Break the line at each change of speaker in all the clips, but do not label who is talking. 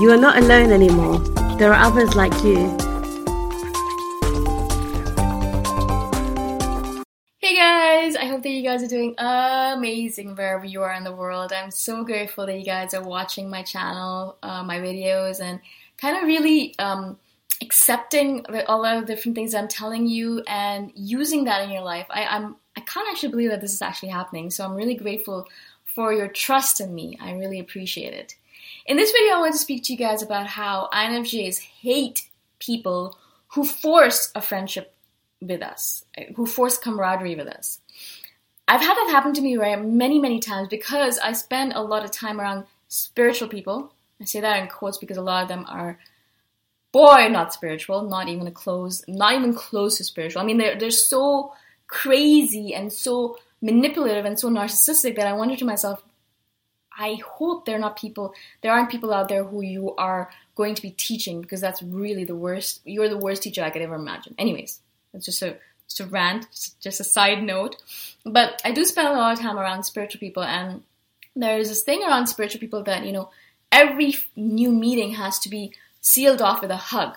You are not alone anymore. There are others like you.
Hey guys, I hope that you guys are doing amazing wherever you are in the world. I'm so grateful that you guys are watching my channel, uh, my videos, and kind of really um, accepting all of the different things I'm telling you and using that in your life. I, I'm I can't actually believe that this is actually happening. So I'm really grateful for your trust in me. I really appreciate it. In this video, I want to speak to you guys about how INFJs hate people who force a friendship with us, who force camaraderie with us. I've had that happen to me many, many times because I spend a lot of time around spiritual people. I say that in quotes because a lot of them are, boy, not spiritual, not even close, not even close to spiritual. I mean, they're they're so crazy and so manipulative and so narcissistic that I wonder to myself, I hope they're not people, there aren't people out there who you are going to be teaching because that's really the worst. You're the worst teacher I could ever imagine. Anyways, it's just a, just a rant, just a side note. But I do spend a lot of time around spiritual people, and there is this thing around spiritual people that, you know, every new meeting has to be sealed off with a hug.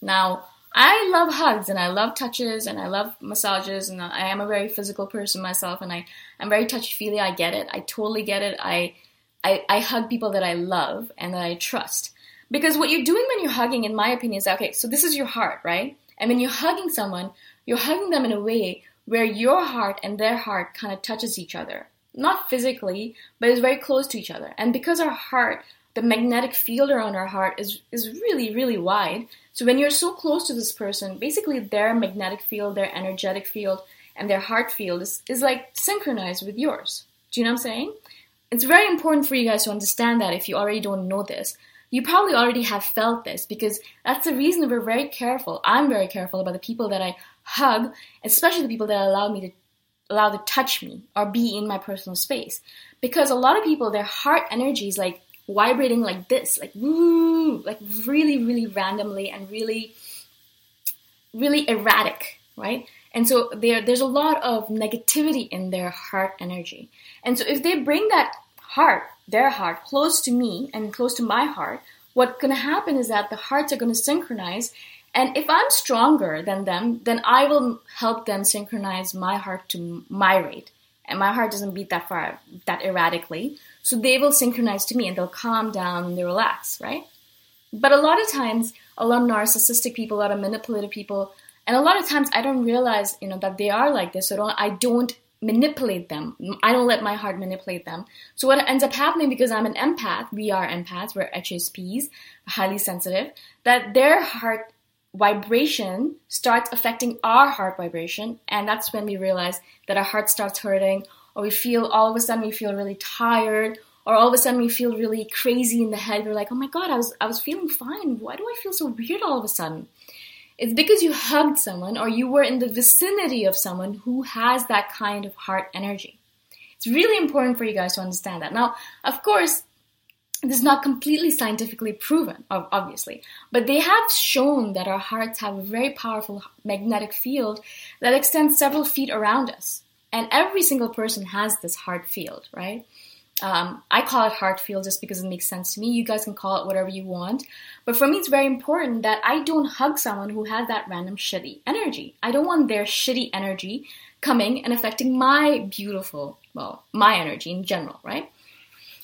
Now, I love hugs and I love touches and I love massages and I am a very physical person myself and I I'm very touchy feely. I get it. I totally get it. I, I I hug people that I love and that I trust. Because what you're doing when you're hugging, in my opinion, is okay. So this is your heart, right? And when you're hugging someone, you're hugging them in a way where your heart and their heart kind of touches each other. Not physically, but it's very close to each other. And because our heart, the magnetic field around our heart is, is really, really wide. So when you're so close to this person, basically their magnetic field, their energetic field, and their heart field is, is like synchronized with yours. Do you know what I'm saying? It's very important for you guys to understand that if you already don't know this. You probably already have felt this because that's the reason we're very careful. I'm very careful about the people that I hug, especially the people that allow me to allow to touch me or be in my personal space. Because a lot of people, their heart energy is like vibrating like this, like woo, like really, really randomly and really, really erratic, right? And so there, there's a lot of negativity in their heart energy. And so if they bring that heart, their heart, close to me and close to my heart, what's going to happen is that the hearts are going to synchronize and if I'm stronger than them, then I will help them synchronize my heart to my rate. And my heart doesn't beat that far, that erratically. So they will synchronize to me and they'll calm down and they relax, right? But a lot of times, a lot of narcissistic people, a lot of manipulative people, and a lot of times I don't realize, you know, that they are like this. So I don't manipulate them. I don't let my heart manipulate them. So what ends up happening because I'm an empath, we are empaths, we're HSPs, highly sensitive, that their heart vibration starts affecting our heart vibration, and that's when we realize that our heart starts hurting, or we feel all of a sudden we feel really tired, or all of a sudden we feel really crazy in the head. We're like, oh my god, I was I was feeling fine. Why do I feel so weird all of a sudden? It's because you hugged someone or you were in the vicinity of someone who has that kind of heart energy. It's really important for you guys to understand that. Now, of course, this is not completely scientifically proven, obviously, but they have shown that our hearts have a very powerful magnetic field that extends several feet around us. And every single person has this heart field, right? Um, I call it heart field just because it makes sense to me. You guys can call it whatever you want. But for me, it's very important that I don't hug someone who has that random shitty energy. I don't want their shitty energy coming and affecting my beautiful, well, my energy in general, right?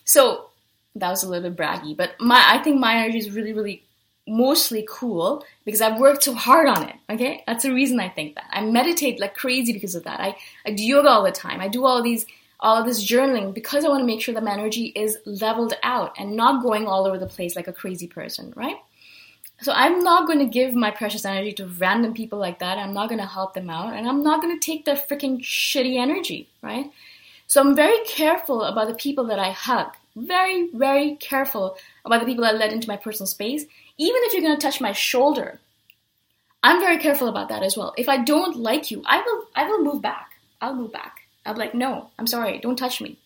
So that was a little bit braggy, but my I think my energy is really, really mostly cool because I've worked so hard on it. Okay, that's the reason I think that. I meditate like crazy because of that. I, I do yoga all the time. I do all these all of this journaling because I want to make sure that my energy is leveled out and not going all over the place like a crazy person, right? So I'm not going to give my precious energy to random people like that. I'm not going to help them out and I'm not going to take their freaking shitty energy, right? So I'm very careful about the people that I hug very, very careful about the people I let into my personal space. Even if you're going to touch my shoulder, I'm very careful about that as well. If I don't like you, I will, I will move back. I'll move back. Be like, no, I'm sorry, don't touch me.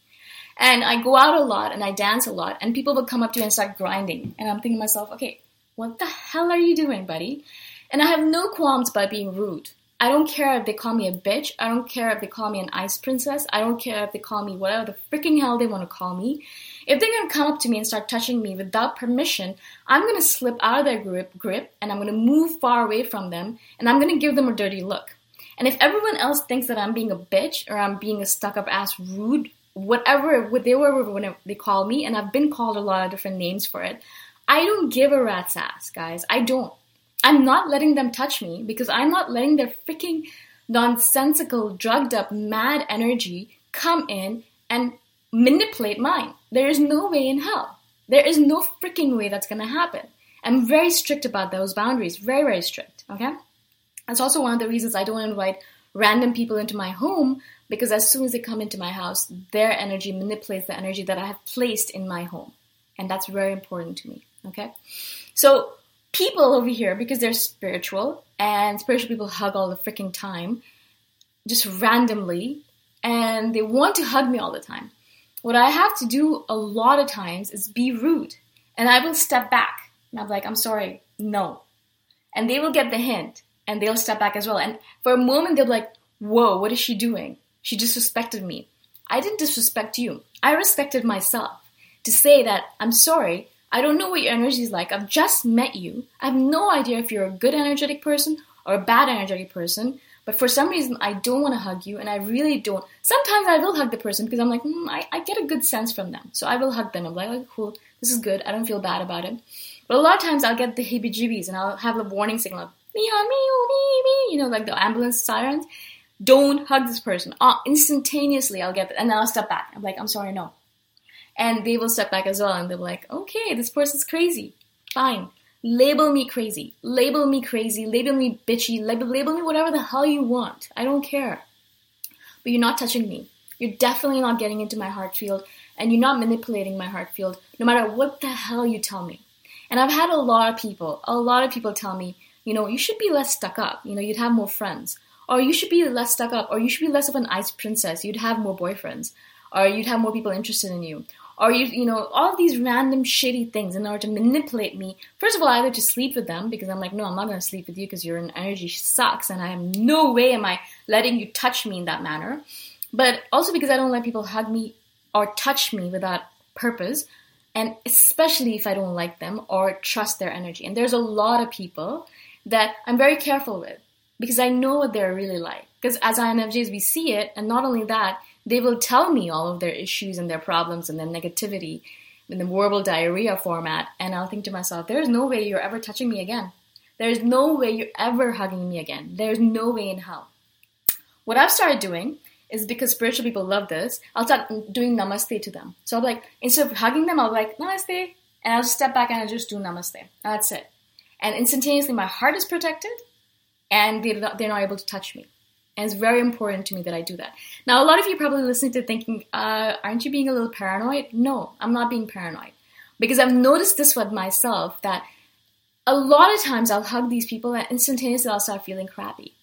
And I go out a lot and I dance a lot, and people will come up to me and start grinding. And I'm thinking to myself, okay, what the hell are you doing, buddy? And I have no qualms by being rude. I don't care if they call me a bitch. I don't care if they call me an ice princess. I don't care if they call me whatever the freaking hell they want to call me. If they're gonna come up to me and start touching me without permission, I'm gonna slip out of their grip, grip and I'm gonna move far away from them and I'm gonna give them a dirty look. And if everyone else thinks that I'm being a bitch or I'm being a stuck up ass rude, whatever they were they call me, and I've been called a lot of different names for it, I don't give a rat's ass, guys. I don't. I'm not letting them touch me because I'm not letting their freaking nonsensical, drugged up, mad energy come in and manipulate mine. There is no way in hell. There is no freaking way that's gonna happen. I'm very strict about those boundaries, very, very strict, okay? That's also one of the reasons I don't invite random people into my home because as soon as they come into my house, their energy manipulates the energy that I have placed in my home. And that's very important to me, okay? So, people over here, because they're spiritual and spiritual people hug all the freaking time, just randomly, and they want to hug me all the time. What I have to do a lot of times is be rude, and I will step back. And I'm like, I'm sorry, no. And they will get the hint, and they'll step back as well. And for a moment, they'll be like, whoa, what is she doing? She disrespected me. I didn't disrespect you. I respected myself to say that I'm sorry, I don't know what your energy is like. I've just met you. I have no idea if you're a good energetic person or a bad energetic person. But for some reason, I don't want to hug you, and I really don't. Sometimes I will hug the person because I'm like, mm, I, I get a good sense from them. So I will hug them. I'm like, oh, cool, this is good. I don't feel bad about it. But a lot of times I'll get the heebie jeebies and I'll have a warning signal, you know, like the ambulance sirens. Don't hug this person. Uh, instantaneously, I'll get, it. and then I'll step back. I'm like, I'm sorry, no. And they will step back as well, and they're like, okay, this person's crazy. Fine. Label me crazy. Label me crazy. Label me bitchy. Label, label me whatever the hell you want. I don't care. But you're not touching me. You're definitely not getting into my heart field, and you're not manipulating my heart field, no matter what the hell you tell me. And I've had a lot of people, a lot of people tell me, you know, you should be less stuck up. You know, you'd have more friends. Or you should be less stuck up. Or you should be less of an ice princess. You'd have more boyfriends. Or you'd have more people interested in you. Or you, you know, all these random shitty things in order to manipulate me. First of all, either to sleep with them because I'm like, no, I'm not going to sleep with you because your energy sucks, and I have no way am I letting you touch me in that manner. But also because I don't let people hug me or touch me without purpose and especially if I don't like them or trust their energy. And there's a lot of people that I'm very careful with because I know what they're really like. Because as INFJs, we see it, and not only that, they will tell me all of their issues and their problems and their negativity in the verbal diarrhea format, and I'll think to myself, there's no way you're ever touching me again. There's no way you're ever hugging me again. There's no way in hell. What I've started doing is because spiritual people love this, I'll start doing namaste to them. So I'll be like, instead of hugging them, I'll be like, namaste, and I'll step back and I'll just do namaste. That's it. And instantaneously, my heart is protected, and they're not, they're not able to touch me. And it's very important to me that I do that. Now, a lot of you probably listening to thinking, uh, aren't you being a little paranoid? No, I'm not being paranoid. Because I've noticed this with myself that a lot of times I'll hug these people and instantaneously I'll start feeling crappy.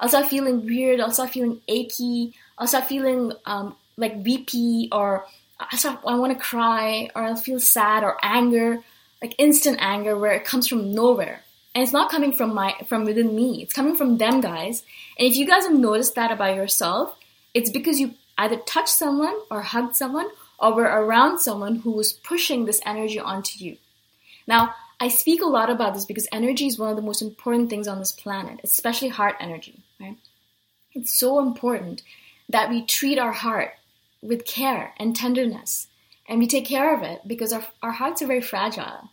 I'll start feeling weird, I'll start feeling achy, I'll start feeling um, like weepy, or I start, I want to cry, or I'll feel sad or anger, like instant anger where it comes from nowhere. And it's not coming from my from within me. It's coming from them guys. And if you guys have noticed that about yourself, it's because you either touched someone or hugged someone or were around someone who was pushing this energy onto you. Now, I speak a lot about this because energy is one of the most important things on this planet, especially heart energy, right? It's so important that we treat our heart with care and tenderness and we take care of it because our, our hearts are very fragile.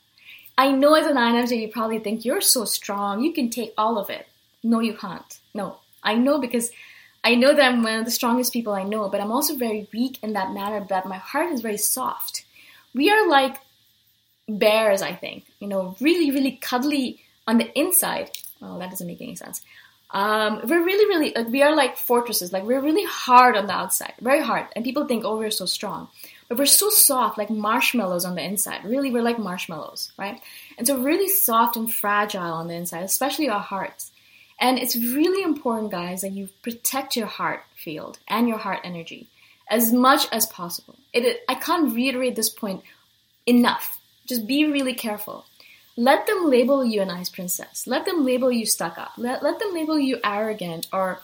I know as an INFJ, you probably think you're so strong, you can take all of it. No, you can't. No, I know because I know that I'm one of the strongest people I know, but I'm also very weak in that matter that my heart is very soft. We are like bears, I think, you know, really, really cuddly on the inside. Oh, that doesn't make any sense. Um, we're really, really, we are like fortresses. Like, we're really hard on the outside, very hard. And people think, oh, we're so strong. But we're so soft, like marshmallows on the inside. Really, we're like marshmallows, right? And so, really soft and fragile on the inside, especially our hearts. And it's really important, guys, that you protect your heart field and your heart energy as much as possible. It, I can't reiterate this point enough. Just be really careful. Let them label you an ice princess. Let them label you stuck up. Let, let them label you arrogant or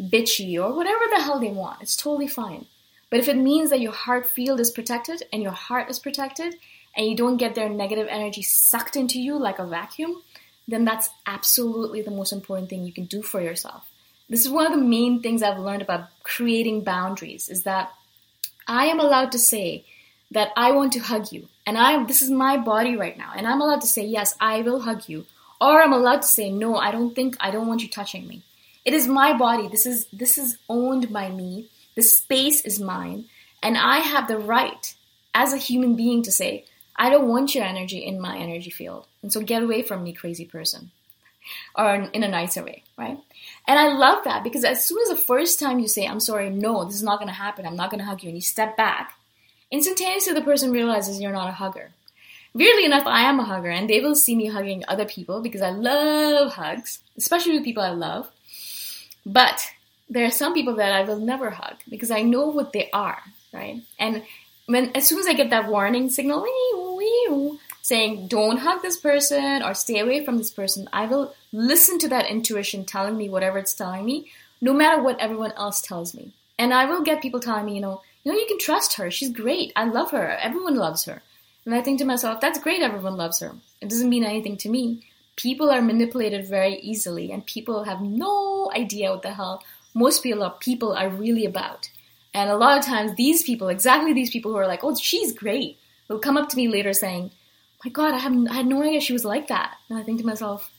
bitchy or whatever the hell they want. It's totally fine. But if it means that your heart field is protected and your heart is protected and you don't get their negative energy sucked into you like a vacuum, then that's absolutely the most important thing you can do for yourself. This is one of the main things I've learned about creating boundaries is that I am allowed to say that I want to hug you and I this is my body right now and I'm allowed to say yes, I will hug you or I'm allowed to say no, I don't think I don't want you touching me. It is my body. This is this is owned by me. The space is mine and I have the right as a human being to say I don't want your energy in my energy field. And so get away from me crazy person. Or in a nicer way, right? And I love that because as soon as the first time you say, I'm sorry, no, this is not going to happen, I'm not going to hug you, and you step back, instantaneously the person realizes you're not a hugger. Weirdly enough, I am a hugger, and they will see me hugging other people because I love hugs, especially with people I love. But there are some people that I will never hug because I know what they are, right? And when as soon as I get that warning signal, saying don't hug this person or stay away from this person, I will listen to that intuition telling me whatever it's telling me, no matter what everyone else tells me. And I will get people telling me, you know, you know, you can trust her. She's great. I love her. Everyone loves her. And I think to myself, that's great, everyone loves her. It doesn't mean anything to me. People are manipulated very easily, and people have no idea what the hell most people are, really about. And a lot of times, these people, exactly these people who are like, oh, she's great, will come up to me later saying, my God, I, have, I had no idea she was like that. And I think to myself,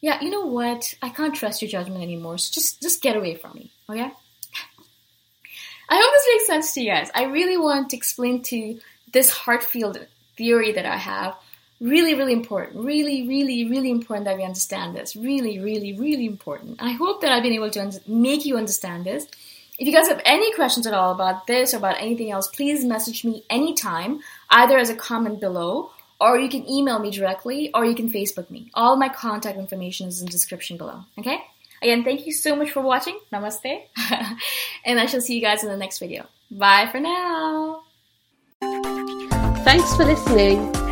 yeah, you know what? I can't trust your judgment anymore. So just, just get away from me, okay? I hope this makes sense to you guys. I really want to explain to this heart field theory that I have. Really, really important. Really, really, really important that we understand this. Really, really, really important. I hope that I've been able to make you understand this. If you guys have any questions at all about this or about anything else, please message me anytime, either as a comment below, or you can email me directly, or you can Facebook me. All my contact information is in the description below. Okay? Again, thank you so much for watching. Namaste. and I shall see you guys in the next video. Bye for now.
Thanks for listening.